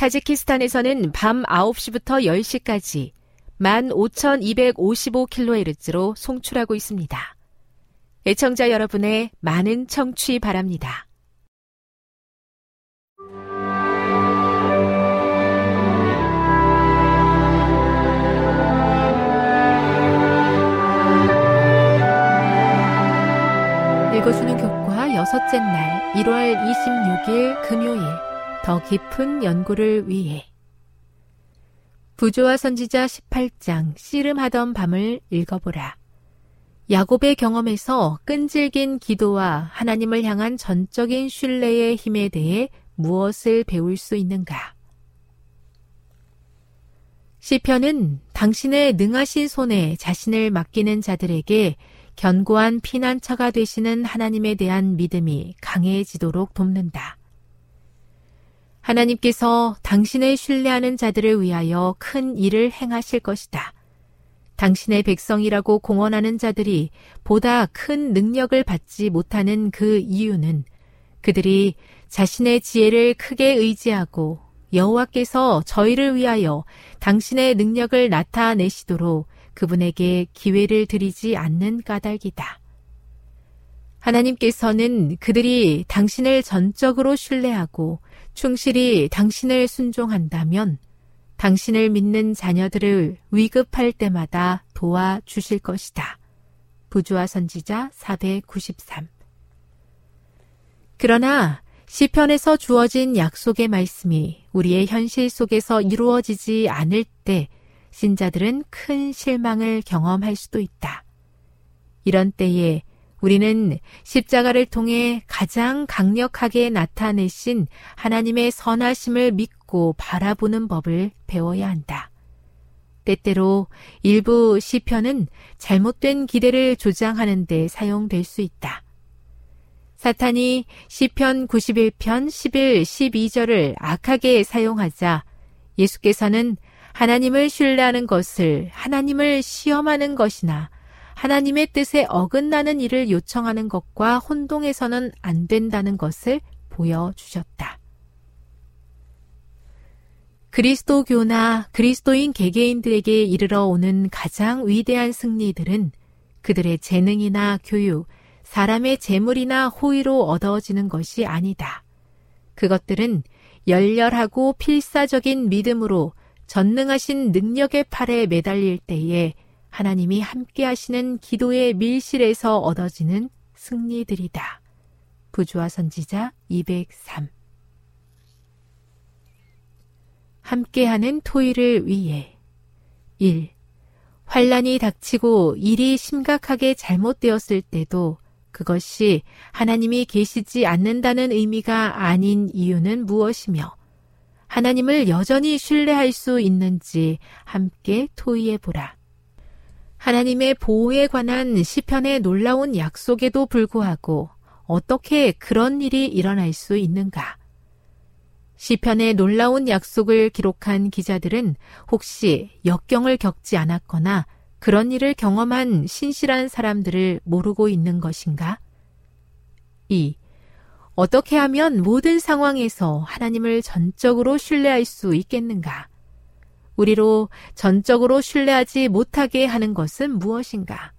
타지키스탄에서는 밤 9시부터 10시까지 15,255kHz로 송출하고 있습니다. 애청자 여러분의 많은 청취 바랍니다. 읽어주는 교과 여섯째 날 1월 26일 금요일 더 깊은 연구를 위해 부조와 선지자 18장 씨름하던 밤을 읽어보라. 야곱의 경험에서 끈질긴 기도와 하나님을 향한 전적인 신뢰의 힘에 대해 무엇을 배울 수 있는가? 시편은 당신의 능하신 손에 자신을 맡기는 자들에게 견고한 피난처가 되시는 하나님에 대한 믿음이 강해지도록 돕는다. 하나님께서 당신의 신뢰하는 자들을 위하여 큰 일을 행하실 것이다. 당신의 백성이라고 공언하는 자들이 보다 큰 능력을 받지 못하는 그 이유는 그들이 자신의 지혜를 크게 의지하고 여호와께서 저희를 위하여 당신의 능력을 나타내시도록 그분에게 기회를 드리지 않는 까닭이다. 하나님께서는 그들이 당신을 전적으로 신뢰하고 충실히 당신을 순종한다면 당신을 믿는 자녀들을 위급할 때마다 도와주실 것이다. 부주와 선지자 493 그러나 시편에서 주어진 약속의 말씀이 우리의 현실 속에서 이루어지지 않을 때 신자들은 큰 실망을 경험할 수도 있다. 이런 때에 우리는 십자가를 통해 가장 강력하게 나타내신 하나님의 선하심을 믿고 바라보는 법을 배워야 한다. 때때로 일부 시편은 잘못된 기대를 조장하는 데 사용될 수 있다. 사탄이 시편 91편 11, 12절을 악하게 사용하자 예수께서는 하나님을 신뢰하는 것을 하나님을 시험하는 것이나 하나님의 뜻에 어긋나는 일을 요청하는 것과 혼동해서는 안 된다는 것을 보여주셨다. 그리스도교나 그리스도인 개개인들에게 이르러 오는 가장 위대한 승리들은 그들의 재능이나 교육, 사람의 재물이나 호의로 얻어지는 것이 아니다. 그것들은 열렬하고 필사적인 믿음으로 전능하신 능력의 팔에 매달릴 때에 하나님이 함께 하시는 기도의 밀실에서 얻어지는 승리들이다. 부주와 선지자 203 함께하는 토의를 위해 1. 환란이 닥치고 일이 심각하게 잘못되었을 때도 그것이 하나님이 계시지 않는다는 의미가 아닌 이유는 무엇이며 하나님을 여전히 신뢰할 수 있는지 함께 토의해 보라. 하나님의 보호에 관한 시편의 놀라운 약속에도 불구하고 어떻게 그런 일이 일어날 수 있는가? 시편의 놀라운 약속을 기록한 기자들은 혹시 역경을 겪지 않았거나 그런 일을 경험한 신실한 사람들을 모르고 있는 것인가? 2. 어떻게 하면 모든 상황에서 하나님을 전적으로 신뢰할 수 있겠는가? 우리로 전적으로 신뢰하지 못하게 하는 것은 무엇인가?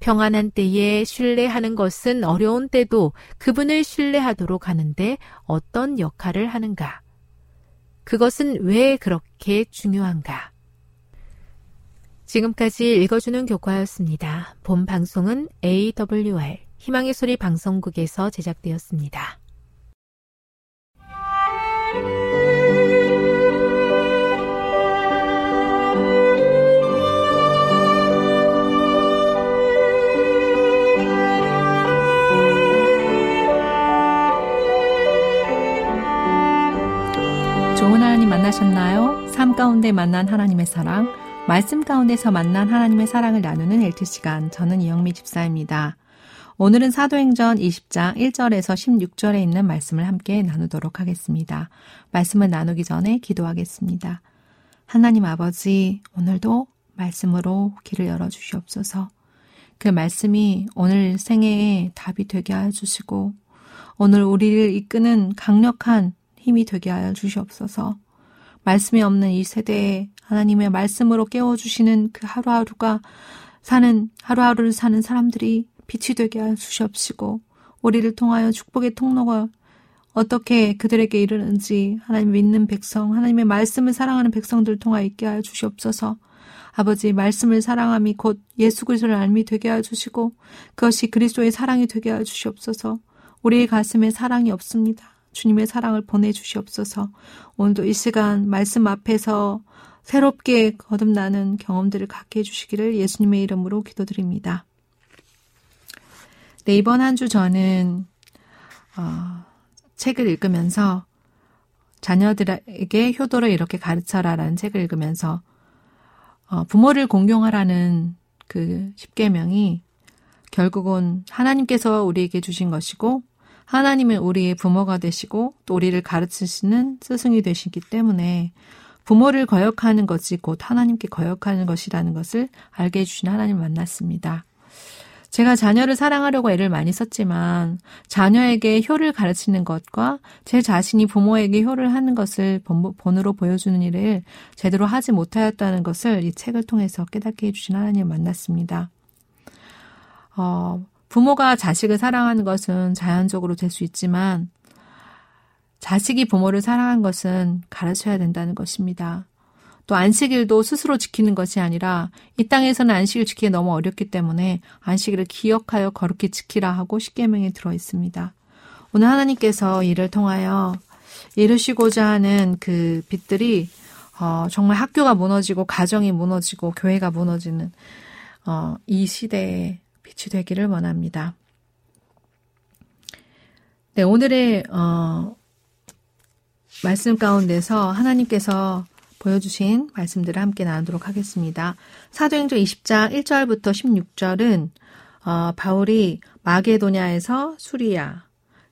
평안한 때에 신뢰하는 것은 어려운 때도 그분을 신뢰하도록 하는데 어떤 역할을 하는가? 그것은 왜 그렇게 중요한가? 지금까지 읽어주는 교과였습니다. 본 방송은 AWR 희망의 소리 방송국에서 제작되었습니다. 만나셨나요? 삶 가운데 만난 하나님의 사랑, 말씀 가운데서 만난 하나님의 사랑을 나누는 엘트 시간. 저는 이영미 집사입니다. 오늘은 사도행전 20장 1절에서 16절에 있는 말씀을 함께 나누도록 하겠습니다. 말씀을 나누기 전에 기도하겠습니다. 하나님 아버지, 오늘도 말씀으로 길을 열어주시옵소서. 그 말씀이 오늘 생애에 답이 되게 하여 주시고, 오늘 우리를 이끄는 강력한 힘이 되게 하여 주시옵소서. 말씀이 없는 이 세대에 하나님의 말씀으로 깨워주시는 그 하루하루가 사는, 하루하루를 사는 사람들이 빛이 되게 하여 주시옵시고, 우리를 통하여 축복의 통로가 어떻게 그들에게 이르는지 하나님 믿는 백성, 하나님의 말씀을 사랑하는 백성들을 통하여 있게 하여 주시옵소서. 아버지 말씀을 사랑함이 곧 예수 그리스도를 알미 되게 하여 주시고 그것이 그리스도의 사랑이 되게 하여 주시옵소서. 우리의 가슴에 사랑이 없습니다. 주님의 사랑을 보내주시옵소서. 오늘도 이 시간 말씀 앞에서 새롭게 거듭나는 경험들을 갖게 해주시기를 예수님의 이름으로 기도드립니다. 네, 이번 한 주 저는 어, 책을 읽으면서 자녀들에게 효도를 이렇게 가르쳐라 라는 책을 읽으면서 어, 부모를 공경하라는 그 십계명이 결국은 하나님께서 우리에게 주신 것이고 하나님은 우리의 부모가 되시고 또 우리를 가르치시는 스승이 되시기 때문에 부모를 거역하는 것이 곧 하나님께 거역하는 것이라는 것을 알게 해주신 하나님 만났습니다. 제가 자녀를 사랑하려고 애를 많이 썼지만 자녀에게 효를 가르치는 것과 제 자신이 부모에게 효를 하는 것을 본으로 보여주는 일을 제대로 하지 못하였다는 것을 이 책을 통해서 깨닫게 해주신 하나님 만났습니다. 어, 부모가 자식을 사랑하는 것은 자연적으로 될 수 있지만 자식이 부모를 사랑한 것은 가르쳐야 된다는 것입니다. 또 안식일도 스스로 지키는 것이 아니라 이 땅에서는 안식을 지키기 너무 어렵기 때문에 안식일을 기억하여 거룩히 지키라 하고 십계명에 들어 있습니다. 오늘 하나님께서 이를 통하여 이루시고자 하는 그 빛들이 어, 정말 학교가 무너지고 가정이 무너지고 교회가 무너지는 어, 이 시대에 빛이 되기를 원합니다. 네, 오늘의 어, 말씀 가운데서 하나님께서 보여주신 말씀들을 함께 나누도록 하겠습니다. 사도행전 20장 1절부터 16절은 어, 바울이 마게도냐에서 수리아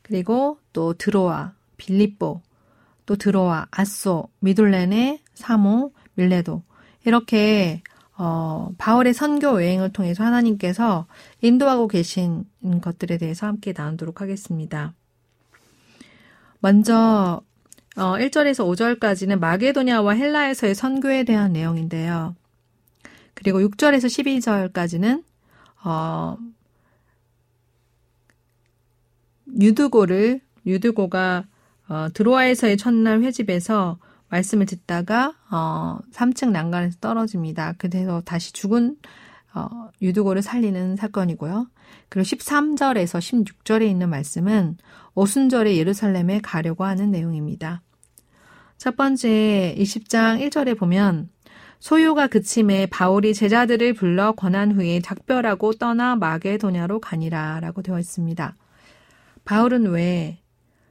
그리고 또 드로아, 빌립보, 또 드로아, 아소, 미돌렌의 사모, 밀레도 이렇게 어, 바울의 선교 여행을 통해서 하나님께서 인도하고 계신 것들에 대해서 함께 나누도록 하겠습니다. 먼저 어, 1절에서 5절까지는 마게도냐와 헬라에서의 선교에 대한 내용인데요. 그리고 6절에서 12절까지는 어, 유드고를 유드고가 어, 드로아에서의 첫날 회집에서 말씀을 듣다가 어 3층 난간에서 떨어집니다. 그래서 다시 죽은 어 유두고를 살리는 사건이고요. 그리고 13절에서 16절에 있는 말씀은 오순절에 예루살렘에 가려고 하는 내용입니다. 첫 번째 20장 1절에 보면 소요가 그침에 바울이 제자들을 불러 권한 후에 작별하고 떠나 마게도냐로 가니라 라고 되어 있습니다. 바울은 왜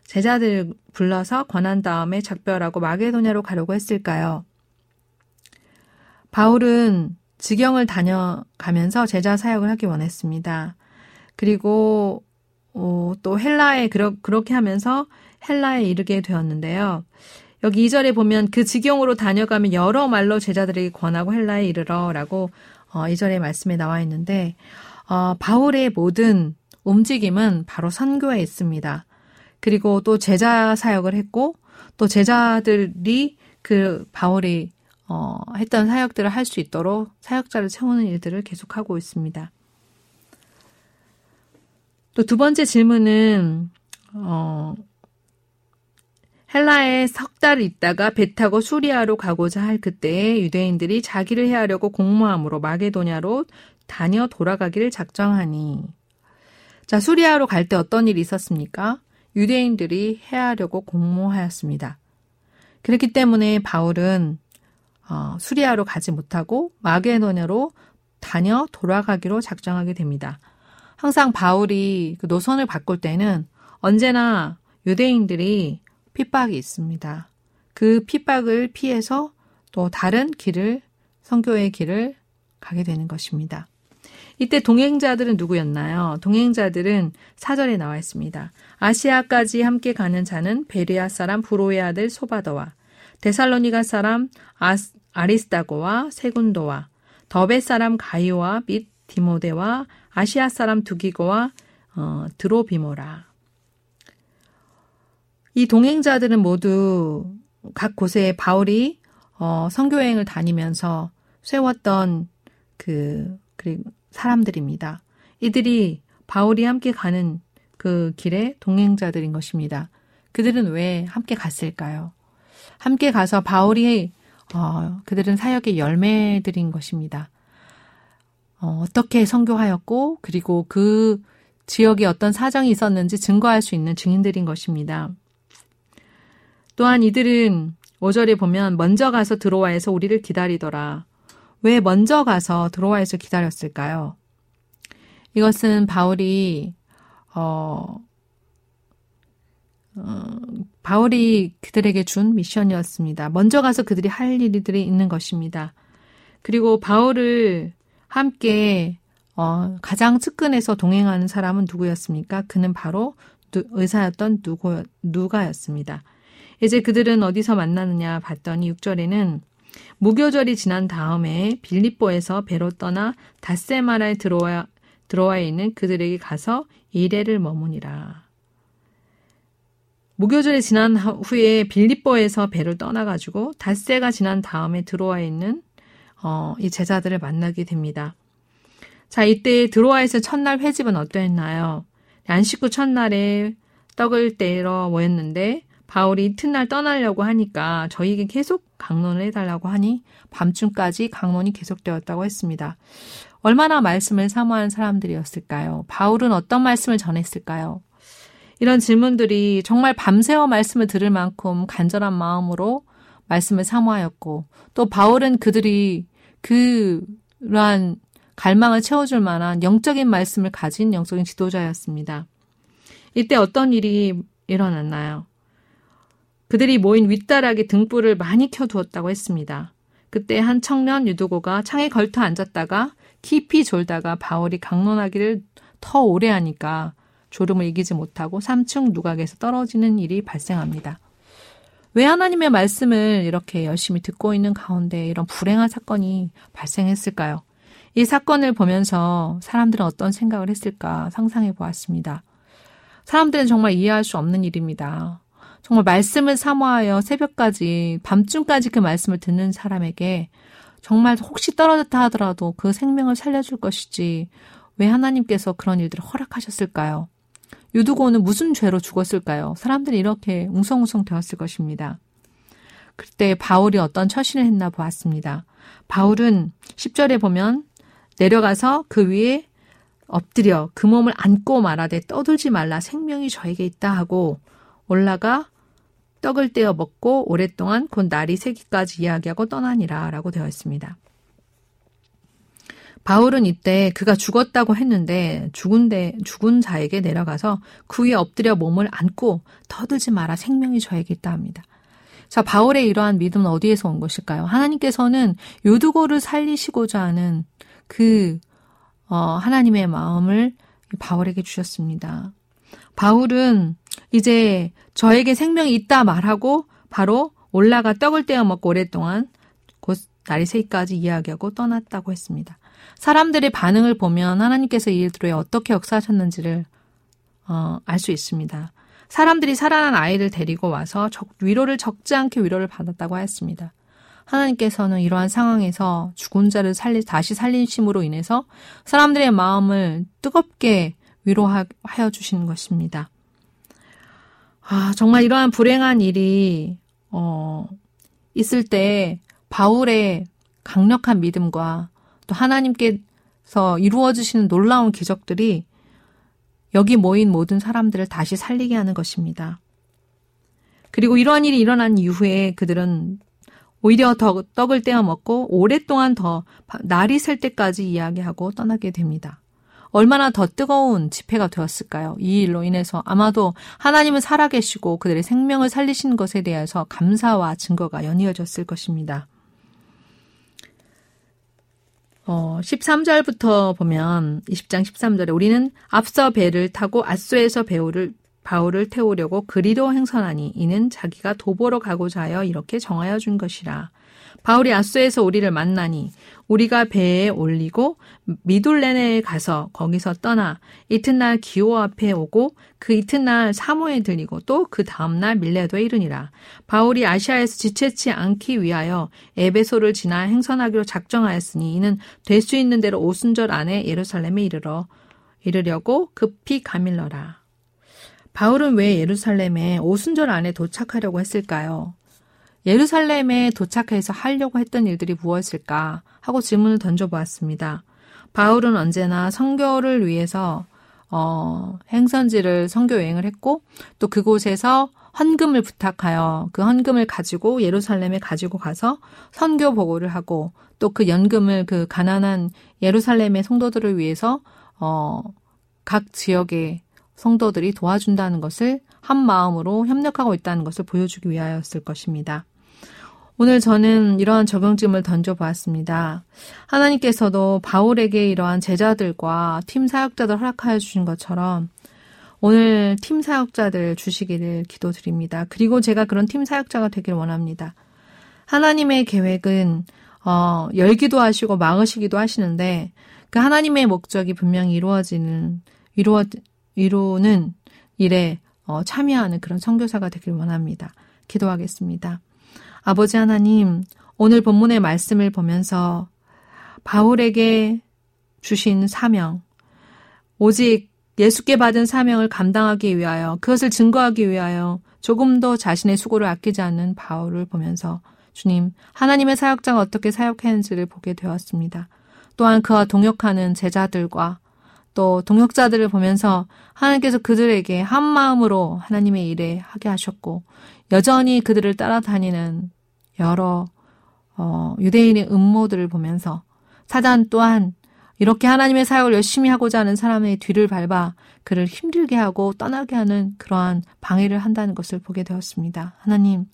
제자들을 불러서 권한 다음에 작별하고 마게도냐로 가려고 했을까요? 바울은 직영을 다녀가면서 제자 사역을 하기 원했습니다. 그리고 어, 또 헬라에 그러, 그렇게 하면서 헬라에 이르게 되었는데요. 여기 2절에 보면 그 지경으로 다녀가면 여러 말로 제자들에게 권하고 헬라에 이르러라고 어, 2절의 말씀에 나와 있는데 어, 바울의 모든 움직임은 바로 선교에 있습니다. 그리고 또 제자 사역을 했고 또 제자들이 그 바울이 어, 했던 사역들을 할 수 있도록 사역자를 채우는 일들을 계속하고 있습니다. 또 두 번째 질문은 어, 헬라에 석 달 있다가 배 타고 수리아로 가고자 할 그때에 유대인들이 자기를 해하려고 공모함으로 마게도냐로 다녀 돌아가기를 작정하니. 자, 수리아로 갈 때 어떤 일이 있었습니까? 유대인들이 해하려고 공모하였습니다. 그렇기 때문에 바울은 어, 수리아로 가지 못하고 마게도냐로 다녀 돌아가기로 작정하게 됩니다. 항상 바울이 그 노선을 바꿀 때는 언제나 유대인들이 핍박이 있습니다. 그 핍박을 피해서 또 다른 길을 성교의 길을 가게 되는 것입니다. 이때 동행자들은 누구였나요? 동행자들은 사절에 나와 있습니다. 아시아까지 함께 가는 자는 베리아 사람 브로의 아들 소바더와 데살로니가 사람 아스, 아리스다고와 세군도와 더베 사람 가이오와 및 디모데와 아시아 사람 두기고와 어, 드로비모라. 이 동행자들은 모두 각 곳에 바울이 어, 선교여행을 다니면서 세웠던 그, 그 사람들입니다. 이들이 바울이 함께 가는 그 길의 동행자들인 것입니다. 그들은 왜 함께 갔을까요? 함께 가서 바울이 어, 그들은 사역의 열매들인 것입니다. 어, 어떻게 선교하였고 그리고 그 지역에 어떤 사정이 있었는지 증거할 수 있는 증인들인 것입니다. 또한 이들은 5절에 보면 먼저 가서 들어와에서 우리를 기다리더라. 왜 먼저 가서 들어와에서 기다렸을까요? 이것은 바울이 어, 어, 바울이 그들에게 준 미션이었습니다. 먼저 가서 그들이 할 일들이 있는 것입니다. 그리고 바울을 함께 어, 가장 측근에서 동행하는 사람은 누구였습니까? 그는 바로 의사였던 누구, 누가였습니다. 이제 그들은 어디서 만나느냐 봤더니 6절에는 무교절이 지난 다음에 빌립보에서 배로 떠나 다세마라에 들어와, 들어와 있는 그들에게 가서 이래를 머무니라. 무교절이 지난 후에 빌립보에서 배를 떠나가지고 닷새가 지난 다음에 들어와 있는 어, 이 제자들을 만나게 됩니다. 자, 이때 들어와에서 첫날 회집은 어떠했나요? 안식구 첫날에 떡을 떼러 모였는데 바울이 이튿날 떠나려고 하니까 저희에게 계속 강론을 해달라고 하니 밤중까지 강론이 계속되었다고 했습니다. 얼마나 말씀을 사모하는 사람들이었을까요? 바울은 어떤 말씀을 전했을까요? 이런 질문들이 정말 밤새워 말씀을 들을 만큼 간절한 마음으로 말씀을 사모하였고 또 바울은 그들이 그러한 갈망을 채워줄 만한 영적인 말씀을 가진 영적인 지도자였습니다. 이때 어떤 일이 일어났나요? 그들이 모인 윗다락에 등불을 많이 켜두었다고 했습니다. 그때 한 청년 유두고가 창에 걸터 앉았다가 깊이 졸다가 바울이 강론하기를 더 오래 하니까 졸음을 이기지 못하고 3층 누각에서 떨어지는 일이 발생합니다. 왜 하나님의 말씀을 이렇게 열심히 듣고 있는 가운데 이런 불행한 사건이 발생했을까요? 이 사건을 보면서 사람들은 어떤 생각을 했을까 상상해 보았습니다. 사람들은 정말 이해할 수 없는 일입니다. 정말 말씀을 사모하여 새벽까지, 밤중까지 그 말씀을 듣는 사람에게 정말 혹시 떨어졌다 하더라도 그 생명을 살려줄 것이지 왜 하나님께서 그런 일들을 허락하셨을까요? 유두고는 무슨 죄로 죽었을까요? 사람들이 이렇게 웅성웅성 되었을 것입니다. 그때 바울이 어떤 처신을 했나 보았습니다. 바울은 10절에 보면 내려가서 그 위에 엎드려 그 몸을 안고 말하되 떠들지 말라 생명이 저에게 있다 하고 올라가 떡을 떼어 먹고 오랫동안 곧 날이 새기까지 이야기하고 떠나니라 라고 되어 있습니다. 바울은 이때 그가 죽었다고 했는데 죽은 데, 죽은 자에게 내려가서 그 위에 엎드려 몸을 안고 더들지 마라 생명이 저에게 있다 합니다. 자, 바울의 이러한 믿음은 어디에서 온 것일까요? 하나님께서는 요두고를 살리시고자 하는 그, 어, 하나님의 마음을 바울에게 주셨습니다. 바울은 이제 저에게 생명이 있다 말하고 바로 올라가 떡을 떼어 먹고 오랫동안 곧 날이 새기까지 이야기하고 떠났다고 했습니다. 사람들의 반응을 보면 하나님께서 이 일들에 어떻게 역사하셨는지를 어, 알 수 있습니다. 사람들이 살아난 아이를 데리고 와서 적, 위로를 적지 않게 위로를 받았다고 하였습니다. 하나님께서는 이러한 상황에서 죽은 자를 살리, 다시 살리심으로 인해서 사람들의 마음을 뜨겁게 위로하여 주시는 것입니다. 아, 정말 이러한 불행한 일이, 어, 있을 때 바울의 강력한 믿음과 또 하나님께서 이루어지시는 놀라운 기적들이 여기 모인 모든 사람들을 다시 살리게 하는 것입니다. 그리고 이러한 일이 일어난 이후에 그들은 오히려 더 떡을 떼어 먹고 오랫동안 더 날이 셀 때까지 이야기하고 떠나게 됩니다. 얼마나 더 뜨거운 집회가 되었을까요? 이 일로 인해서 아마도 하나님은 살아계시고 그들의 생명을 살리신 것에 대해서 감사와 증거가 연이어졌을 것입니다. 어, 13절부터 보면 20장 13절에 우리는 앞서 배를 타고 아소에서 배우를 바울을 태우려고 그리로 행선하니 이는 자기가 도보로 가고자 하여 이렇게 정하여 준 것이라. 바울이 아소에서 우리를 만나니 우리가 배에 올리고 미둘레네에 가서 거기서 떠나 이튿날 기호 앞에 오고 그 이튿날 사모에 들리고 또 그 다음날 밀레도에 이르니라. 바울이 아시아에서 지체치 않기 위하여 에베소를 지나 행선하기로 작정하였으니 이는 될 수 있는 대로 오순절 안에 예루살렘에 이르러 이르려고 급히 가밀러라. 바울은 왜 예루살렘에 오순절 안에 도착하려고 했을까요? 예루살렘에 도착해서 하려고 했던 일들이 무엇일까 하고 질문을 던져보았습니다. 바울은 언제나 성교를 위해서 어, 행선지를 선교 여행을 했고 또 그곳에서 헌금을 부탁하여 그 헌금을 가지고 예루살렘에 가지고 가서 선교 보고를 하고 또 그 연금을 그 가난한 예루살렘의 성도들을 위해서 어, 각 지역의 성도들이 도와준다는 것을 한 마음으로 협력하고 있다는 것을 보여주기 위하였을 것입니다. 오늘 저는 이러한 적용점을 던져보았습니다. 하나님께서도 바울에게 이러한 제자들과 팀 사역자들 허락하여 주신 것처럼 오늘 팀 사역자들 주시기를 기도드립니다. 그리고 제가 그런 팀 사역자가 되길 원합니다. 하나님의 계획은 어, 열기도 하시고 막으시기도 하시는데 그 하나님의 목적이 분명히 이루어지는 이루어 이루는 일에 어, 참여하는 그런 선교사가 되길 원합니다. 기도하겠습니다. 아버지 하나님, 오늘 본문의 말씀을 보면서 바울에게 주신 사명, 오직 예수께 받은 사명을 감당하기 위하여 그것을 증거하기 위하여 조금 더 자신의 수고를 아끼지 않는 바울을 보면서 주님, 하나님의 사역자가 어떻게 사역했는지를 보게 되었습니다. 또한 그와 동역하는 제자들과 또 동역자들을 보면서 하나님께서 그들에게 한 마음으로 하나님의 일에 하게 하셨고 여전히 그들을 따라다니는 여러 어, 유대인의 음모들을 보면서 사단 또한 이렇게 하나님의 사역을 열심히 하고자 하는 사람의 뒤를 밟아 그를 힘들게 하고 떠나게 하는 그러한 방해를 한다는 것을 보게 되었습니다. 하나님,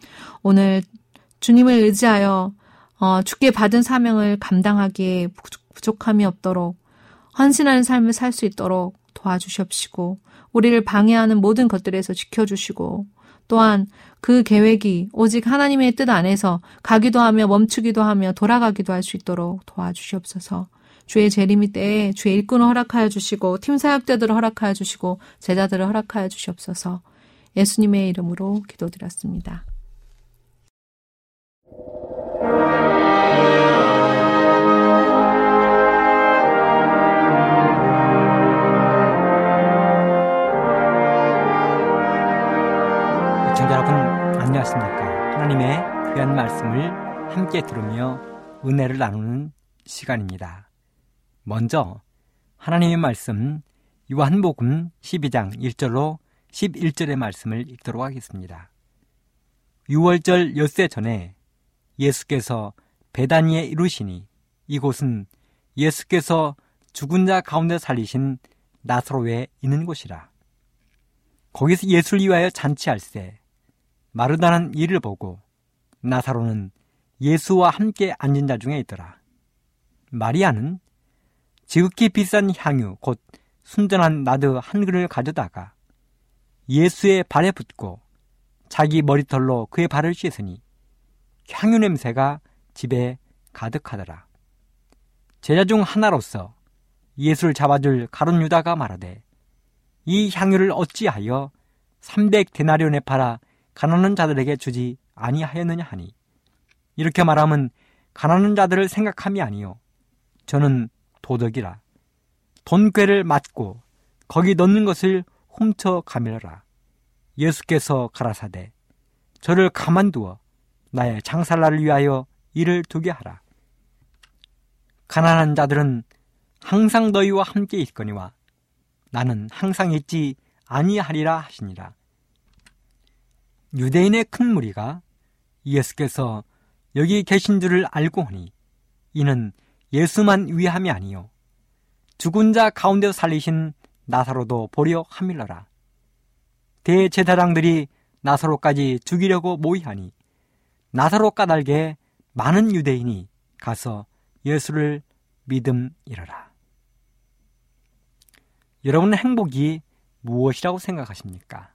오늘 주님을 의지하여 어, 주께 받은 사명을 감당하기에 부족함이 없도록 헌신하는 삶을 살 수 있도록 도와주시옵시고 우리를 방해하는 모든 것들에서 지켜주시고 또한 그 계획이 오직 하나님의 뜻 안에서 가기도 하며 멈추기도 하며 돌아가기도 할 수 있도록 도와주시옵소서. 주의 재림이 때에 주의 일꾼을 허락하여 주시고 팀 사역자들을 허락하여 주시고 제자들을 허락하여 주시옵소서. 예수님의 이름으로 기도드렸습니다. 안녕하십니까. 하나님의 귀한 말씀을 함께 들으며 은혜를 나누는 시간입니다. 먼저 하나님의 말씀 요한복음 12장 1절로 11절의 말씀을 읽도록 하겠습니다. 6월절 엿새 전에 예수께서 베다니에 이루시니 이곳은 예수께서 죽은 자 가운데 살리신 나사로에 있는 곳이라. 거기서 예수를 위하여 잔치할세 마르다는 이를 보고 나사로는 예수와 함께 앉은 자 중에 있더라. 마리아는 지극히 비싼 향유 곧 순전한 나드 한 그릇을 가져다가 예수의 발에 붓고 자기 머리털로 그의 발을 씻으니 향유 냄새가 집에 가득하더라. 제자 중 하나로서 예수를 잡아줄 가론 유다가 말하되 이 향유를 어찌하여 300 데나리온에 팔아 가난한 자들에게 주지 아니하였느냐 하니? 이렇게 말하면 가난한 자들을 생각함이 아니요. 저는 도덕이라. 돈괴를 맞고 거기 넣는 것을 훔쳐 가밀어라. 예수께서 가라사대 저를 가만두어 나의 장살날을 위하여 일을 두게 하라. 가난한 자들은 항상 너희와 함께 있거니와 나는 항상 있지 아니하리라 하시니라. 유대인의 큰 무리가 예수께서 여기 계신 줄을 알고 하니 이는 예수만 위함이 아니요 죽은 자 가운데서 살리신 나사로도 보려 함일러라. 대제사장들이 나사로까지 죽이려고 모의하니 나사로 까닭에 많은 유대인이 가서 예수를 믿음이러라. 여러분은 행복이 무엇이라고 생각하십니까?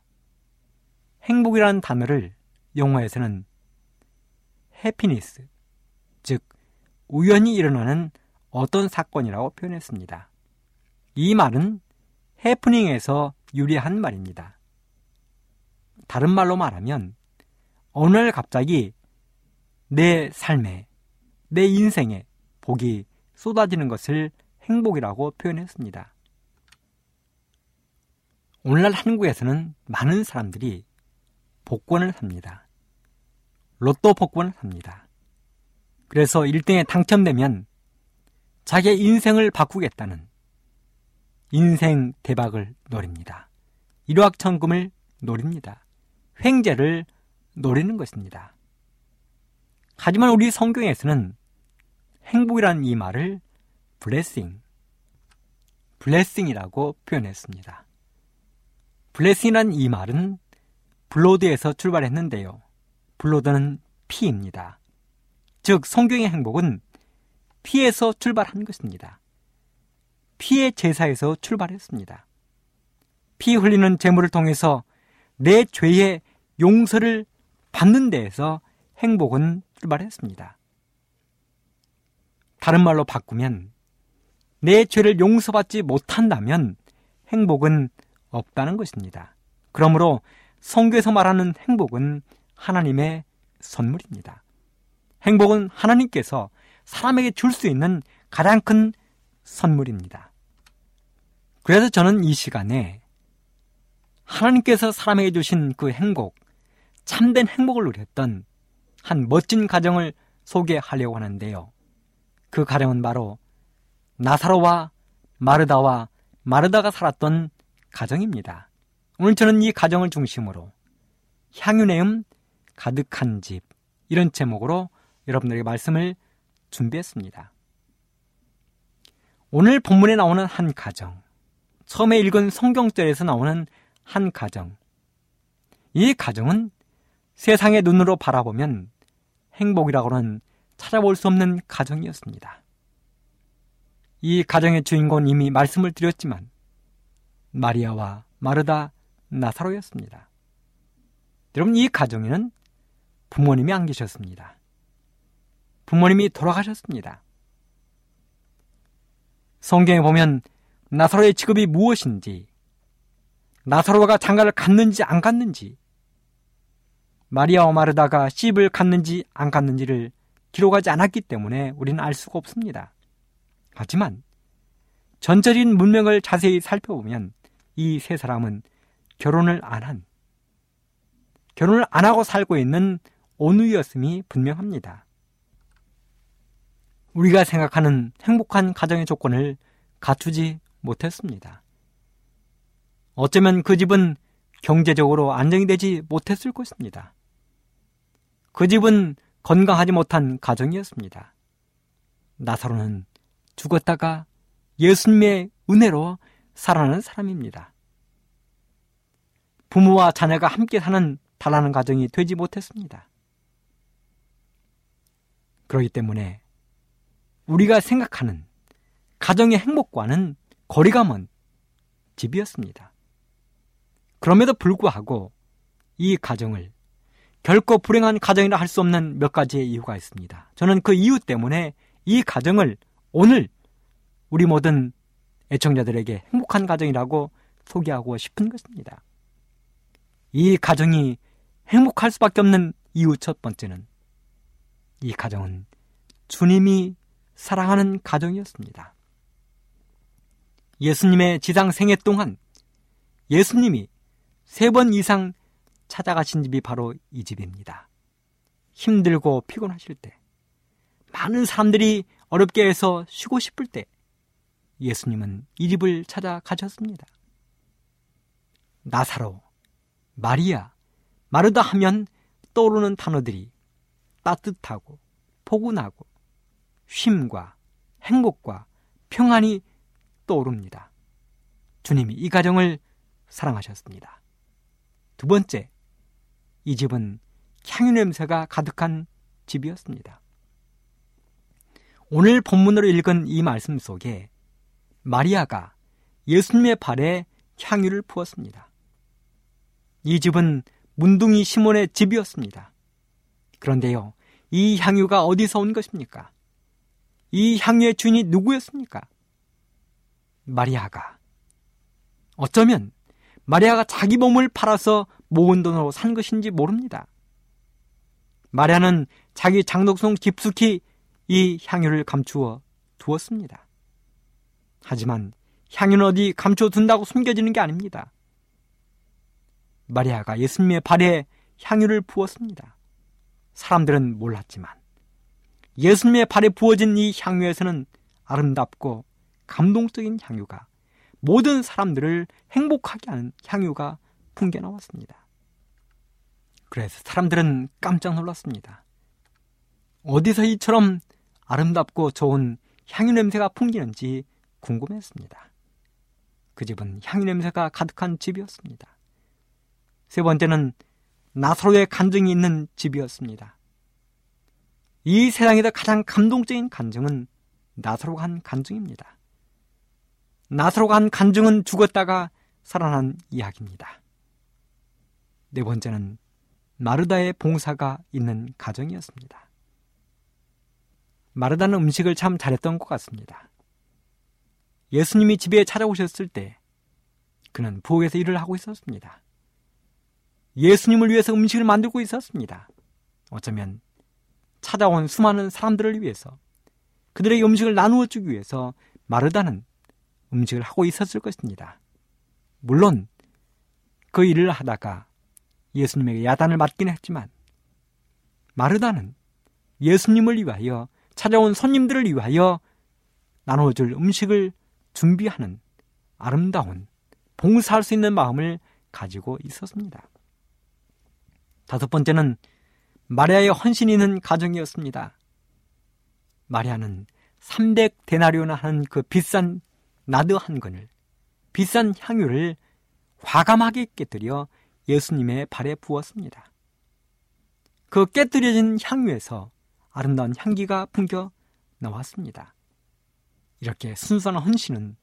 행복이라는 단어를 영어에서는 해피니스, 즉 우연히 일어나는 어떤 사건이라고 표현했습니다. 이 말은 해프닝에서 유래한 말입니다. 다른 말로 말하면 어느 날 갑자기 내 삶에, 내 인생에 복이 쏟아지는 것을 행복이라고 표현했습니다. 오늘날 한국에서는 많은 사람들이 복권을 삽니다. 로또 복권을 삽니다. 그래서 1등에 당첨되면 자기의 인생을 바꾸겠다는 인생 대박을 노립니다. 일확천금을 노립니다. 횡재를 노리는 것입니다. 하지만 우리 성경에서는 행복이라는 이 말을 blessing, blessing이라고 표현했습니다. blessing이란 이 말은 blood에서 출발했는데요. blood는 피입니다. 즉 성경의 행복은 피에서 출발한 것입니다. 피의 제사에서 출발했습니다. 피 흘리는 제물을 통해서 내 죄의 용서를 받는 데에서 행복은 출발했습니다. 다른 말로 바꾸면 내 죄를 용서받지 못한다면 행복은 없다는 것입니다. 그러므로 성경에서 말하는 행복은 하나님의 선물입니다. 행복은 하나님께서 사람에게 줄 수 있는 가장 큰 선물입니다. 그래서 저는 이 시간에 하나님께서 사람에게 주신 그 행복, 참된 행복을 누렸던 한 멋진 가정을 소개하려고 하는데요. 그 가정은 바로 나사로와 마르다와 마르다가 살았던 가정입니다. 오늘 저는 이 가정을 중심으로 향유내음 가득한 집 이런 제목으로 여러분들에게 말씀을 준비했습니다. 오늘 본문에 나오는 한 가정, 처음에 읽은 성경절에서 나오는 한 가정. 이 가정은 세상의 눈으로 바라보면 행복이라고는 찾아볼 수 없는 가정이었습니다. 이 가정의 주인공은 이미 말씀을 드렸지만 마리아와 마르다 나사로였습니다. 여러분 이 가정에는 부모님이 안 계셨습니다. 부모님이 돌아가셨습니다. 성경에 보면 나사로의 직업이 무엇인지, 나사로가 장가를 갔는지 안 갔는지, 마리아와 마르다가 씹을 갔는지 안 갔는지를 기록하지 않았기 때문에 우리는 알 수가 없습니다. 하지만 전적인 문명을 자세히 살펴보면 이 세 사람은 결혼을 안 한, 결혼을 안 하고 살고 있는 온누이였음이 분명합니다. 우리가 생각하는 행복한 가정의 조건을 갖추지 못했습니다. 어쩌면 그 집은 경제적으로 안정이 되지 못했을 것입니다. 그 집은 건강하지 못한 가정이었습니다. 나사로는 죽었다가 예수님의 은혜로 살아나는 사람입니다. 부모와 자녀가 함께 사는 달라는 가정이 되지 못했습니다. 그렇기 때문에 우리가 생각하는 가정의 행복과는 거리가 먼 집이었습니다. 그럼에도 불구하고 이 가정을 결코 불행한 가정이라 할 수 없는 몇 가지의 이유가 있습니다. 저는 그 이유 때문에 이 가정을 오늘 우리 모든 애청자들에게 행복한 가정이라고 소개하고 싶은 것입니다. 이 가정이 행복할 수밖에 없는 이유 첫 번째는 이 가정은 주님이 사랑하는 가정이었습니다. 예수님의 지상 생애 동안 예수님이 세 번 이상 찾아가신 집이 바로 이 집입니다. 힘들고 피곤하실 때, 많은 사람들이 어렵게 해서 쉬고 싶을 때, 예수님은 이 집을 찾아가셨습니다. 나사로, 마리아, 마르다 하면 떠오르는 단어들이 따뜻하고 포근하고 쉼과 행복과 평안이 떠오릅니다. 주님이 이 가정을 사랑하셨습니다. 두 번째, 이 집은 향유 냄새가 가득한 집이었습니다. 오늘 본문으로 읽은 이 말씀 속에 마리아가 예수님의 발에 향유를 부었습니다. 이 집은 문둥이 시몬의 집이었습니다. 그런데요, 이 향유가 어디서 온 것입니까? 이 향유의 주인이 누구였습니까? 마리아가. 어쩌면 마리아가 자기 몸을 팔아서 모은 돈으로 산 것인지 모릅니다. 마리아는 자기 장독성 깊숙이 이 향유를 감추어 두었습니다. 하지만 향유는 어디 감춰둔다고 숨겨지는 게 아닙니다. 마리아가 예수님의 발에 향유를 부었습니다. 사람들은 몰랐지만 예수님의 발에 부어진 이 향유에서는 아름답고 감동적인 향유가 모든 사람들을 행복하게 하는 향유가 풍겨 나왔습니다. 그래서 사람들은 깜짝 놀랐습니다. 어디서 이처럼 아름답고 좋은 향유 냄새가 풍기는지 궁금했습니다. 그 집은 향유 냄새가 가득한 집이었습니다. 세 번째는 나사로의 간증이 있는 집이었습니다. 이 세상에서 가장 감동적인 간증은 나사로가 한 간증입니다. 나사로가 한 간증은 죽었다가 살아난 이야기입니다. 네 번째는 마르다의 봉사가 있는 가정이었습니다. 마르다는 음식을 참 잘했던 것 같습니다. 예수님이 집에 찾아오셨을 때 그는 부엌에서 일을 하고 있었습니다. 예수님을 위해서 음식을 만들고 있었습니다. 어쩌면 찾아온 수많은 사람들을 위해서 그들에게 음식을 나누어 주기 위해서 마르다는 음식을 하고 있었을 것입니다. 물론 그 일을 하다가 예수님에게 야단을 맞긴 했지만 마르다는 예수님을 위하여 찾아온 손님들을 위하여 나눠줄 음식을 준비하는 아름다운 봉사할 수 있는 마음을 가지고 있었습니다. 다섯 번째는 마리아의 헌신이 있는 가정이었습니다. 마리아는 300데나리오나 하는 그 비싼 나드 한 건을 비싼 향유를 과감하게 깨뜨려 예수님의 발에 부었습니다. 그 깨뜨려진 향유에서 아름다운 향기가 풍겨 나왔습니다. 이렇게 순수한 헌신은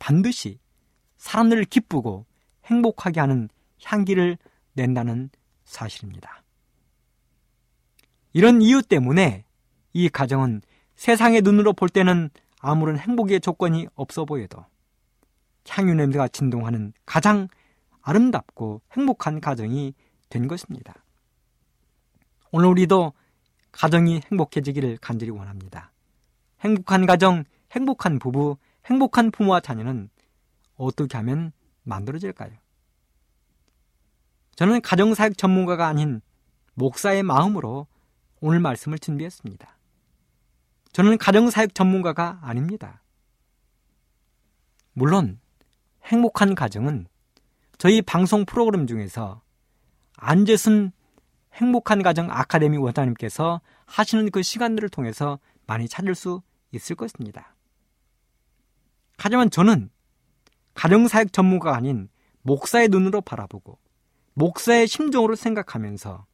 반드시 사람들을 기쁘고 행복하게 하는 향기를 낸다는 사실입니다. 이런 이유 때문에 이 가정은 세상의 눈으로 볼 때는 아무런 행복의 조건이 없어 보여도 향유 냄새가 진동하는 가장 아름답고 행복한 가정이 된 것입니다. 오늘 우리도 가정이 행복해지기를 간절히 원합니다. 행복한 가정, 행복한 부부, 행복한 부모와 자녀는 어떻게 하면 만들어질까요? 저는 가정사역 전문가가 아닌 목사의 마음으로 오늘 말씀을 준비했습니다. 저는 가정사역 전문가가 아닙니다. 물론 행복한 가정은 저희 방송 프로그램 중에서 안재순 행복한 가정 아카데미 원장님께서 하시는 그 시간들을 통해서 많이 찾을 수 있을 것입니다. 하지만 저는 가정사역 전문가가 아닌 목사의 눈으로 바라보고 목사의 심정으로 생각하면서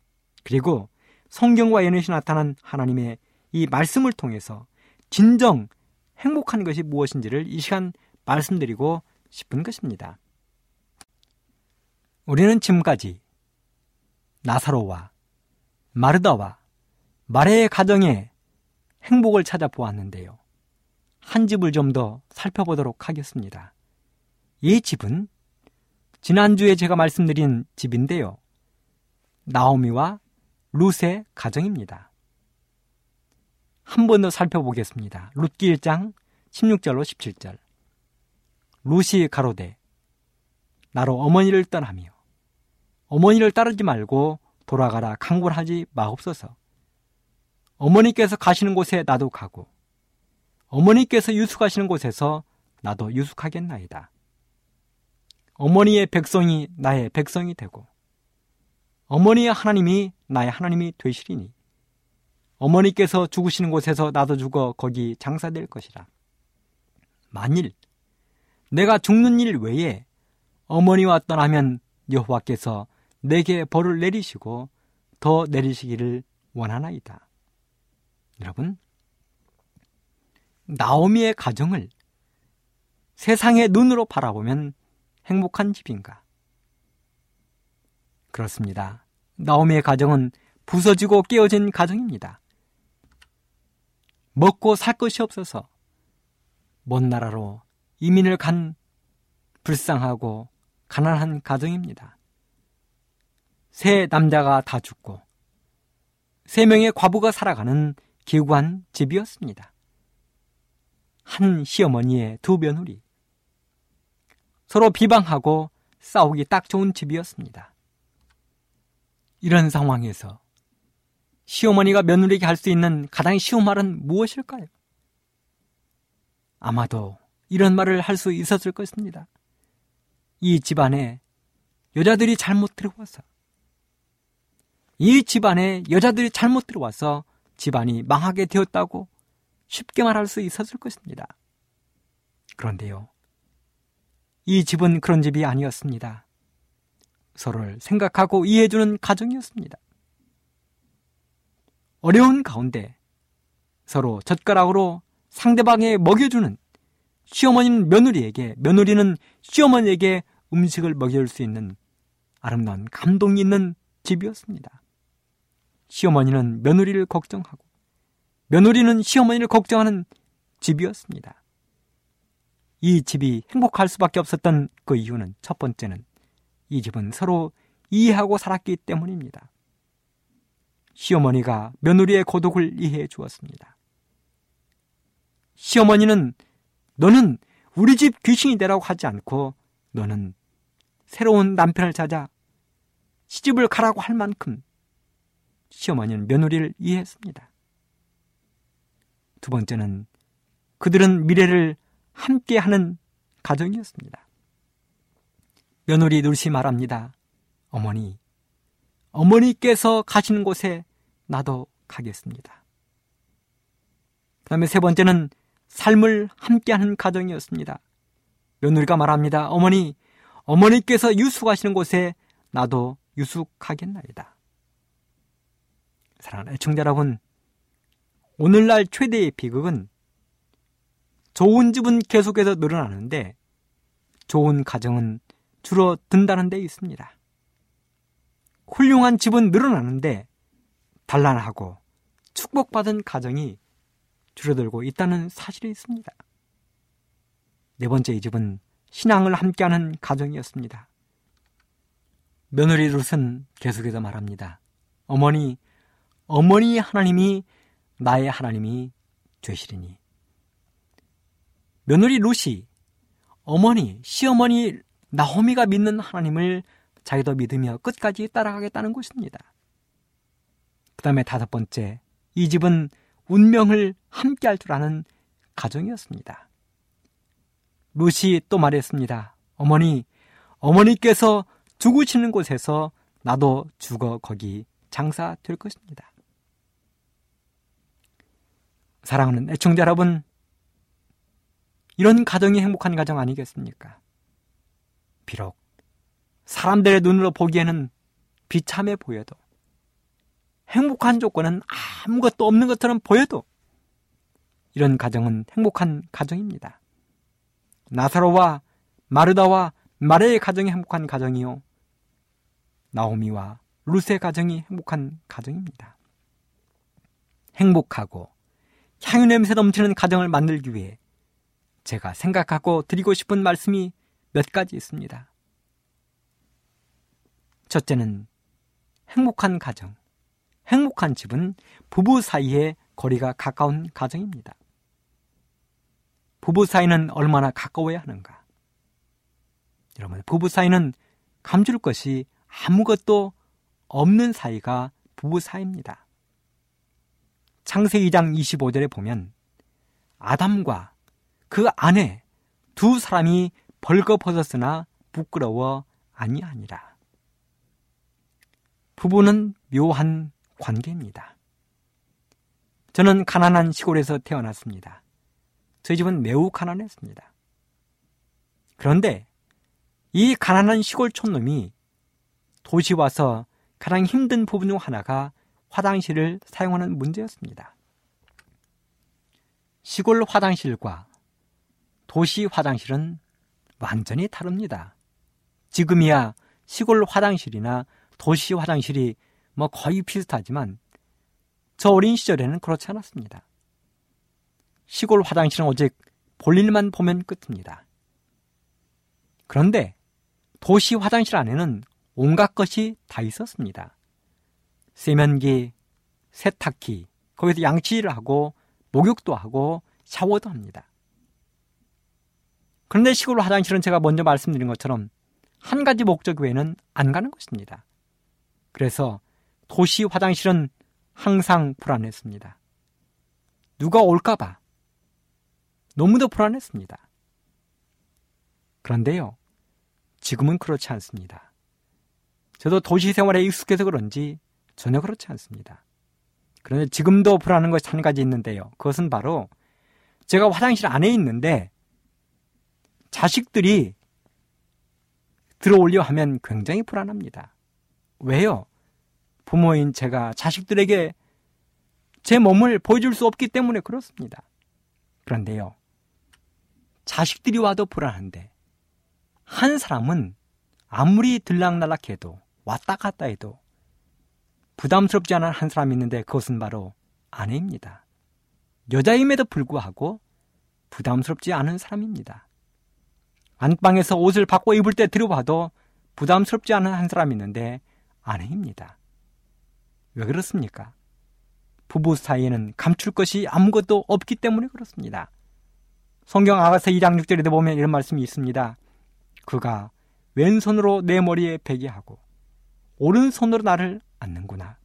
그리고 성경과 연회시 나타난 하나님의 이 말씀을 통해서 진정 행복한 것이 무엇인지를 이 시간 말씀드리고 싶은 것입니다. 우리는 지금까지 나사로와 마르다와 마레의 가정에 행복을 찾아보았는데요. 한 집을 좀 더 살펴보도록 하겠습니다. 이 집은 지난주에 제가 말씀드린 집인데요. 나오미와 룻의 가정입니다. 한 번 더 살펴보겠습니다. 룻기 1장 16절로 17절. 룻이 가로되 나로 어머니를 떠나며 어머니를 따르지 말고 돌아가라 강권하지 마옵소서. 어머니께서 가시는 곳에 나도 가고 어머니께서 유숙하시는 곳에서 나도 유숙하겠나이다. 어머니의 백성이 나의 백성이 되고 어머니의 하나님이 나의 하나님이 되시리니 어머니께서 죽으시는 곳에서 나도 죽어 거기 장사될 것이라. 만일 내가 죽는 일 외에 어머니와 떠나면 여호와께서 내게 벌을 내리시고 더 내리시기를 원하나이다. 여러분, 나오미의 가정을 세상의 눈으로 바라보면 행복한 집인가? 그렇습니다. 나오미의 가정은 부서지고 깨어진 가정입니다. 먹고 살 것이 없어서 먼 나라로 이민을 간 불쌍하고 가난한 가정입니다. 세 남자가 다 죽고 세 명의 과부가 살아가는 기구한 집이었습니다. 한 시어머니의 두 며느리. 서로 비방하고 싸우기 딱 좋은 집이었습니다. 이런 상황에서 시어머니가 며느리에게 할 수 있는 가장 쉬운 말은 무엇일까요? 아마도 이런 말을 할 수 있었을 것입니다. 이 집안에 여자들이 잘못 들어와서 이 집안에 여자들이 잘못 들어와서 집안이 망하게 되었다고 쉽게 말할 수 있었을 것입니다. 그런데요. 이 집은 그런 집이 아니었습니다. 서로를 생각하고 이해해주는 가정이었습니다. 어려운 가운데 서로 젓가락으로 상대방에 먹여주는 시어머니는 며느리에게, 며느리는 시어머니에게 음식을 먹여줄 수 있는 아름다운 감동이 있는 집이었습니다. 시어머니는 며느리를 걱정하고, 며느리는 시어머니를 걱정하는 집이었습니다. 이 집이 행복할 수밖에 없었던 그 이유는 첫 번째는 이 집은 서로 이해하고 살았기 때문입니다. 시어머니가 며느리의 고독을 이해해 주었습니다. 시어머니는 너는 우리 집 귀신이 되라고 하지 않고 너는 새로운 남편을 찾아 시집을 가라고 할 만큼 시어머니는 며느리를 이해했습니다. 두 번째는 그들은 미래를 함께하는 가정이었습니다. 며느리 누르시 말합니다. 어머니, 어머니께서 가시는 곳에 나도 가겠습니다. 그 다음에 세 번째는 삶을 함께하는 가정이었습니다. 며느리가 말합니다. 어머니, 어머니께서 유숙하시는 곳에 나도 유숙하겠나이다. 사랑하는 애청자 여러분, 오늘날 최대의 비극은 좋은 집은 계속해서 늘어나는데 좋은 가정은 줄어든다는 데 있습니다. 훌륭한 집은 늘어나는데 단란하고 축복받은 가정이 줄어들고 있다는 사실이 있습니다. 네 번째 이 집은 신앙을 함께하는 가정이었습니다. 며느리 룻은 계속해서 말합니다. 어머니, 어머니 하나님이 나의 하나님이 되시리니. 며느리 룻이 어머니, 시어머니 나호미가 믿는 하나님을 자기도 믿으며 끝까지 따라가겠다는 것입니다. 그 다음에 다섯 번째, 이 집은 운명을 함께 할 줄 아는 가정이었습니다. 루시 또 말했습니다. 어머니, 어머니께서 죽으시는 곳에서 나도 죽어 거기 장사될 것입니다. 사랑하는 애청자 여러분, 이런 가정이 행복한 가정 아니겠습니까? 비록 사람들의 눈으로 보기에는 비참해 보여도 행복한 조건은 아무것도 없는 것처럼 보여도 이런 가정은 행복한 가정입니다. 나사로와 마르다와 마레의 가정이 행복한 가정이요. 나오미와 루스의 가정이 행복한 가정입니다. 행복하고 향유 냄새 넘치는 가정을 만들기 위해 제가 생각하고 드리고 싶은 말씀이 몇 가지 있습니다. 첫째는 행복한 가정, 행복한 집은 부부 사이의 거리가 가까운 가정입니다. 부부 사이는 얼마나 가까워야 하는가? 여러분, 부부 사이는 감출 것이 아무것도 없는 사이가 부부 사이입니다. 창세기 2장 25절에 보면 아담과 그 아내 두 사람이 벌거 벗었으나 부끄러워 아니하니라. 부부는 묘한 관계입니다. 저는 가난한 시골에서 태어났습니다. 저희 집은 매우 가난했습니다. 그런데 이 가난한 시골 촌놈이 도시 와서 가장 힘든 부분 중 하나가 화장실을 사용하는 문제였습니다. 시골 화장실과 도시 화장실은 완전히 다릅니다. 지금이야 시골 화장실이나 도시 화장실이 뭐 거의 비슷하지만 저 어린 시절에는 그렇지 않았습니다. 시골 화장실은 오직 볼일만 보면 끝입니다. 그런데 도시 화장실 안에는 온갖 것이 다 있었습니다. 세면기, 세탁기, 거기서 양치를 하고 목욕도 하고 샤워도 합니다. 그런데 시골 화장실은 제가 먼저 말씀드린 것처럼 한 가지 목적 외에는 안 가는 것입니다. 그래서 도시 화장실은 항상 불안했습니다. 누가 올까봐 너무도 불안했습니다. 그런데요, 지금은 그렇지 않습니다. 저도 도시 생활에 익숙해서 그런지 전혀 그렇지 않습니다. 그런데 지금도 불안한 것이 한 가지 있는데요. 그것은 바로 제가 화장실 안에 있는데 자식들이 들어올려 하면 굉장히 불안합니다. 왜요? 부모인 제가 자식들에게 제 몸을 보여줄 수 없기 때문에 그렇습니다. 그런데요, 자식들이 와도 불안한데, 한 사람은 아무리 들락날락해도 왔다 갔다 해도 부담스럽지 않은 한 사람이 있는데 그것은 바로 아내입니다. 여자임에도 불구하고 부담스럽지 않은 사람입니다. 안방에서 옷을 바꿔 입을 때 들어봐도 부담스럽지 않은 한 사람이 있는데 아내입니다. 왜 그렇습니까? 부부 사이에는 감출 것이 아무것도 없기 때문에 그렇습니다. 성경 아가서 2장 6절에도 보면 이런 말씀이 있습니다. 그가 왼손으로 내 머리에 베게 하고 오른손으로 나를 안는구나.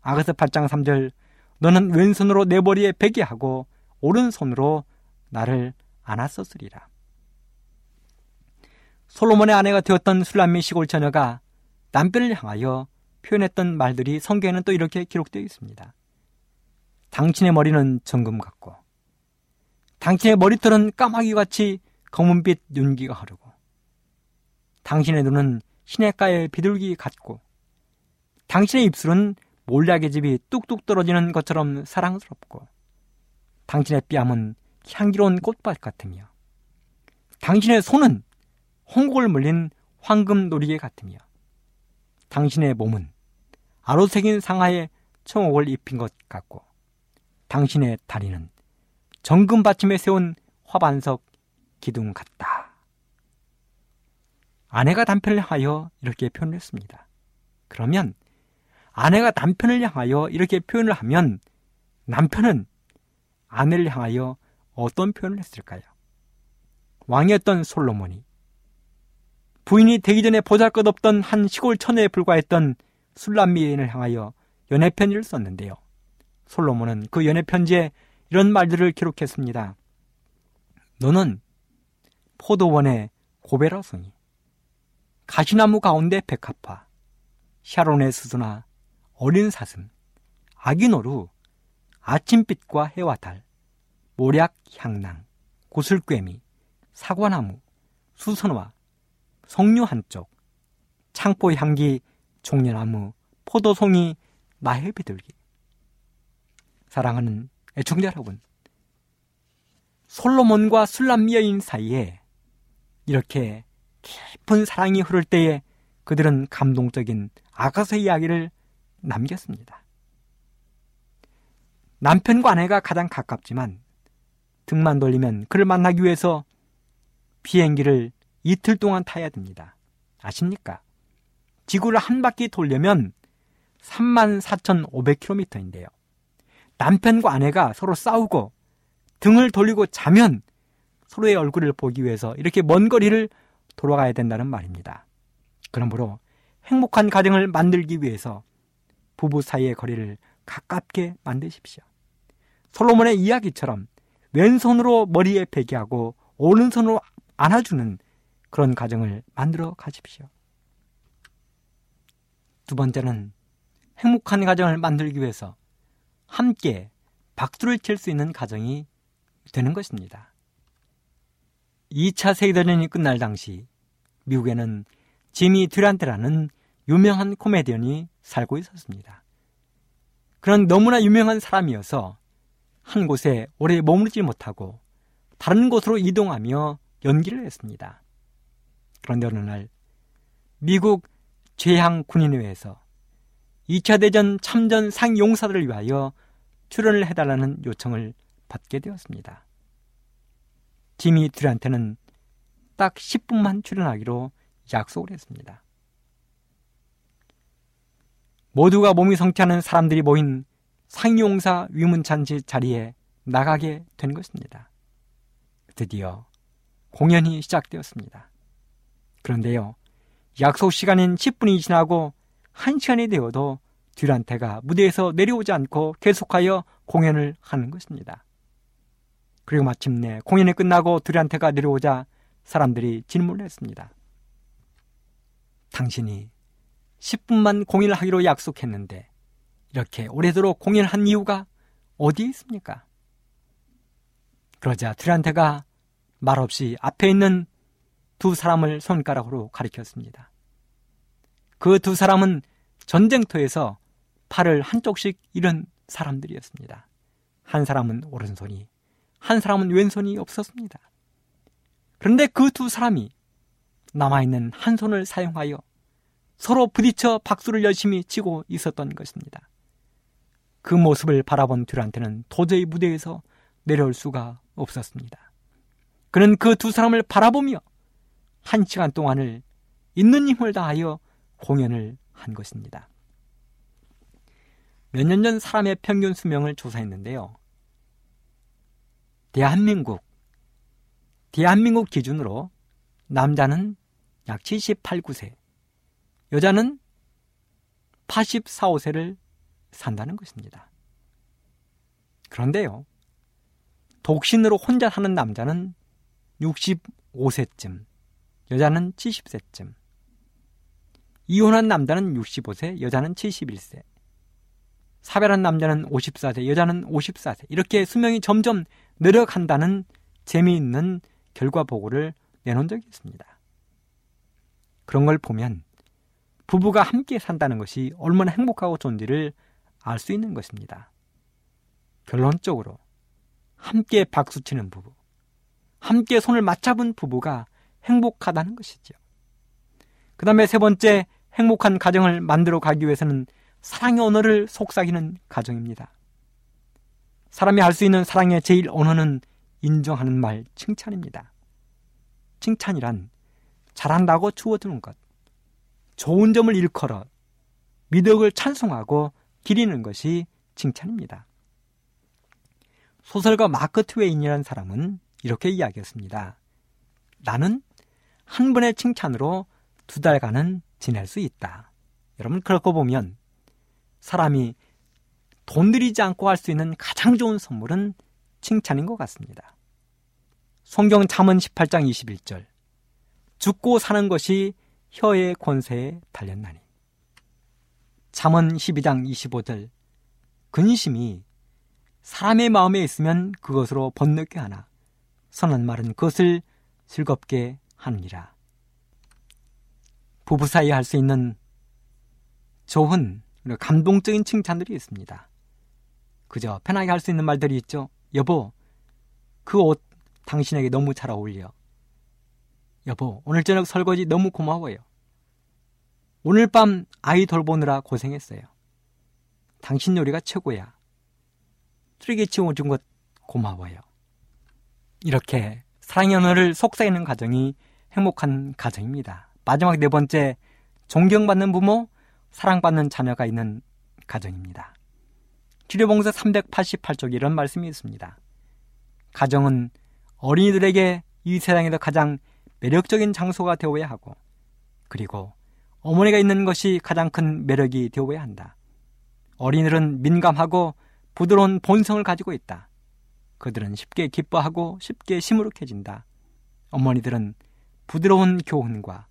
아가서 8장 3절 너는 왼손으로 내 머리에 베게 하고 오른손으로 나를 안았었으리라. 솔로몬의 아내가 되었던 술람미 시골 처녀가 남편을 향하여 표현했던 말들이 성경에는 또 이렇게 기록되어 있습니다. 당신의 머리는 정금 같고, 당신의 머리털은 까마귀 같이 검은빛 윤기가 흐르고, 당신의 눈은 시냇가의 비둘기 같고, 당신의 입술은 몰락의 집이 뚝뚝 떨어지는 것처럼 사랑스럽고, 당신의 뺨은 향기로운 꽃밭 같으며, 당신의 손은 홍국을 물린 황금 놀이개 같으며, 당신의 몸은 아로색인 상하에 청옥을 입힌 것 같고 당신의 다리는 정금 받침에 세운 화반석 기둥 같다. 아내가 남편을 향하여 이렇게 표현을 했습니다. 그러면 아내가 남편을 향하여 이렇게 표현을 하면 남편은 아내를 향하여 어떤 표현을 했을까요? 왕이었던 솔로몬이 부인이 되기 전에 보잘것없던 한 시골 처녀에 불과했던 술람미인을 향하여 연애 편지를 썼는데요. 솔로몬은 그 연애 편지에 이런 말들을 기록했습니다. 너는 포도원의 고베라송이, 가시나무 가운데 백합화, 샤론의 수수나 어린 사슴, 아기 노루, 아침빛과 해와 달, 모략 향낭, 구슬꿰미, 사과나무, 수선화, 석류 한쪽, 창포 향기, 종려나무, 포도송이, 나해 비둘기. 사랑하는 애청자 여러분, 솔로몬과 술람 여인 사이에 이렇게 깊은 사랑이 흐를 때에 그들은 감동적인 아가서 이야기를 남겼습니다. 남편과 아내가 가장 가깝지만 등만 돌리면 그를 만나기 위해서 비행기를 이틀 동안 타야 됩니다. 아십니까? 지구를 한 바퀴 돌려면 34,500km인데요. 남편과 아내가 서로 싸우고 등을 돌리고 자면 서로의 얼굴을 보기 위해서 이렇게 먼 거리를 돌아가야 된다는 말입니다. 그러므로 행복한 가정을 만들기 위해서 부부 사이의 거리를 가깝게 만드십시오. 솔로몬의 이야기처럼 왼손으로 머리에 베개하고 오른손으로 안아주는 그런 가정을 만들어 가십시오. 두 번째는 행복한 가정을 만들기 위해서 함께 박수를 칠 수 있는 가정이 되는 것입니다. 2차 세계대전이 끝날 당시 미국에는 지미 듀란트라는 유명한 코미디언이 살고 있었습니다. 그런 너무나 유명한 사람이어서 한 곳에 오래 머무르지 못하고 다른 곳으로 이동하며 연기를 했습니다. 그런데 어느 날 미국 제향 군인회에서 2차 대전 참전 상용사들을 위하여 출연을 해달라는 요청을 받게 되었습니다. 지미 듀란트는 딱 10분만 출연하기로 약속을 했습니다. 모두가 몸이 성취하는 사람들이 모인 상용사 위문찬지 자리에 나가게 된 것입니다. 드디어 공연이 시작되었습니다. 그런데요, 약속 시간인 10분이 지나고 1시간이 되어도 듀란테가 무대에서 내려오지 않고 계속하여 공연을 하는 것입니다. 그리고 마침내 공연이 끝나고 듀란테가 내려오자 사람들이 질문을 했습니다. 당신이 10분만 공연을 하기로 약속했는데 이렇게 오래도록 공연한 이유가 어디에 있습니까? 그러자 듀란테가 말없이 앞에 있는 두 사람을 손가락으로 가리켰습니다. 그 두 사람은 전쟁터에서 팔을 한쪽씩 잃은 사람들이었습니다. 한 사람은 오른손이, 한 사람은 왼손이 없었습니다. 그런데 그 두 사람이 남아있는 한 손을 사용하여 서로 부딪혀 박수를 열심히 치고 있었던 것입니다. 그 모습을 바라본 듀란트는 도저히 무대에서 내려올 수가 없었습니다. 그는 그 두 사람을 바라보며 한 시간 동안을 있는 힘을 다하여 공연을 한 것입니다. 몇 년 전 사람의 평균 수명을 조사했는데요. 대한민국, 대한민국 기준으로 남자는 약 78, 9세, 여자는 84, 5세를 산다는 것입니다. 그런데요, 독신으로 혼자 사는 남자는 65세쯤, 여자는 70세쯤, 이혼한 남자는 65세, 여자는 71세, 사별한 남자는 54세, 여자는 54세, 이렇게 수명이 점점 내려간다는 재미있는 결과 보고를 내놓은 적이 있습니다. 그런 걸 보면 부부가 함께 산다는 것이 얼마나 행복하고 좋은지를 알 수 있는 것입니다. 결론적으로 함께 박수치는 부부, 함께 손을 맞잡은 부부가 행복하다는 것이죠. 그 다음에 세 번째 행복한 가정을 만들어 가기 위해서는 사랑의 언어를 속삭이는 가정입니다. 사람이 할 수 있는 사랑의 제일 언어는 인정하는 말, 칭찬입니다. 칭찬이란 잘한다고 주어주는 것, 좋은 점을 일컬어 미덕을 찬송하고 기리는 것이 칭찬입니다. 소설가 마크 트웨인이라는 사람은 이렇게 이야기했습니다. 나는 한 번의 칭찬으로 두 달간은 지낼 수 있다. 여러분, 그렇고 보면 사람이 돈 들이지 않고 할 수 있는 가장 좋은 선물은 칭찬인 것 같습니다. 성경 잠언 18장 21절. 죽고 사는 것이 혀의 권세에 달렸나니. 잠언 12장 25절 근심이 사람의 마음에 있으면 그것으로 번뇌게 하나 선한 말은 그것을 즐겁게 하느니라. 부부 사이에 할 수 있는 좋은 감동적인 칭찬들이 있습니다. 그저 편하게 할 수 있는 말들이 있죠. 여보, 그 옷 당신에게 너무 잘 어울려. 여보, 오늘 저녁 설거지 너무 고마워요. 오늘 밤 아이 돌보느라 고생했어요. 당신 요리가 최고야. 쓰레기 치워준 것 고마워요. 이렇게 사랑의 언어를 속삭이는 가정이 행복한 가정입니다. 마지막 네 번째, 존경받는 부모, 사랑받는 자녀가 있는 가정입니다. 치료봉사 388쪽에 이런 말씀이 있습니다. 가정은 어린이들에게 이 세상에서 가장 매력적인 장소가 되어야 하고, 그리고 어머니가 있는 것이 가장 큰 매력이 되어야 한다. 어린이들은 민감하고 부드러운 본성을 가지고 있다. 그들은 쉽게 기뻐하고 쉽게 시무룩해진다. 어머니들은 부드러운 교훈과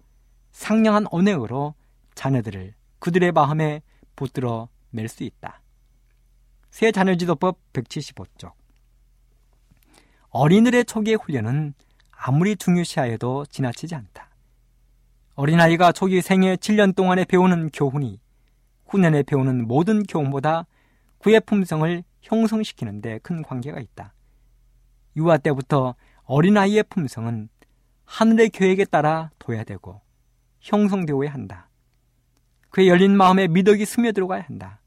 상냥한 언행으로 자녀들을 그들의 마음에 붙들어 낼 수 있다. 새 자녀지도법 175쪽 어린이들의 초기의 훈련은 아무리 중요시하여도 지나치지 않다. 어린아이가 초기 생애 7년 동안에 배우는 교훈이 후년에 배우는 모든 교훈보다 그의 품성을 형성시키는 데 큰 관계가 있다. 유아 때부터 어린아이의 품성은 하늘의 계획에 따라 둬야 되고 형성되어야 한다. 그의 열린 마음에 미덕이 스며들어가야 한다.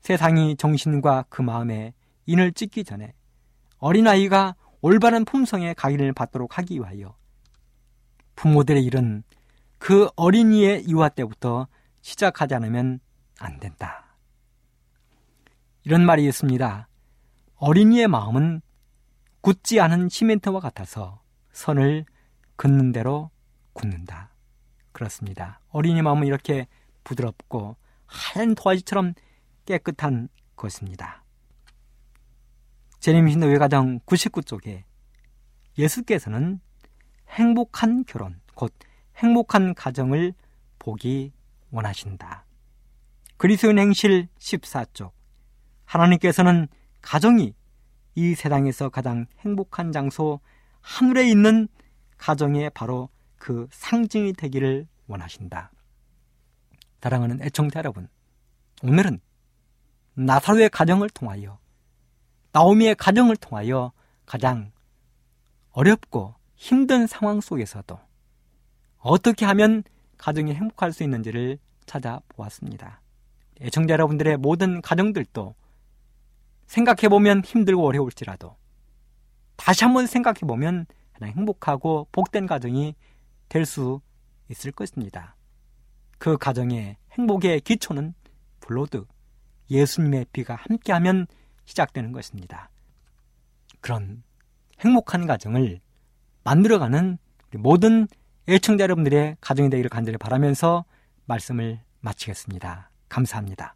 세상이 정신과 그 마음에 인을 찍기 전에 어린아이가 올바른 품성의 각인을 받도록 하기 위하여 부모들의 일은 그 어린이의 유아 때부터 시작하지 않으면 안 된다. 이런 말이 있습니다. 어린이의 마음은 굳지 않은 시멘트와 같아서 선을 긋는 대로 굳는다. 그렇습니다. 어린이 마음은 이렇게 부드럽고 하얀 도화지처럼 깨끗한 것입니다. 제림신도 외가정 99쪽에 예수께서는 행복한 결혼, 곧 행복한 가정을 보기 원하신다. 그리스도인 행실 14쪽 하나님께서는 가정이 이 세상에서 가장 행복한 장소 하늘에 있는 가정의 바로 그 상징이 되기를 원하신다. 사랑하는 애청자 여러분, 오늘은 나사로의 가정을 통하여 나오미의 가정을 통하여 가장 어렵고 힘든 상황 속에서도 어떻게 하면 가정이 행복할 수 있는지를 찾아보았습니다. 애청자 여러분들의 모든 가정들도 생각해보면 힘들고 어려울지라도 다시 한번 생각해보면 가장 행복하고 복된 가정이 될 수 있을 것입니다. 그 가정의 행복의 기초는 블로드, 예수님의 비가 함께하면 시작되는 것입니다. 그런 행복한 가정을 만들어가는 모든 애청자 여러분들의 가정이 되기를 간절히 바라면서 말씀을 마치겠습니다. 감사합니다.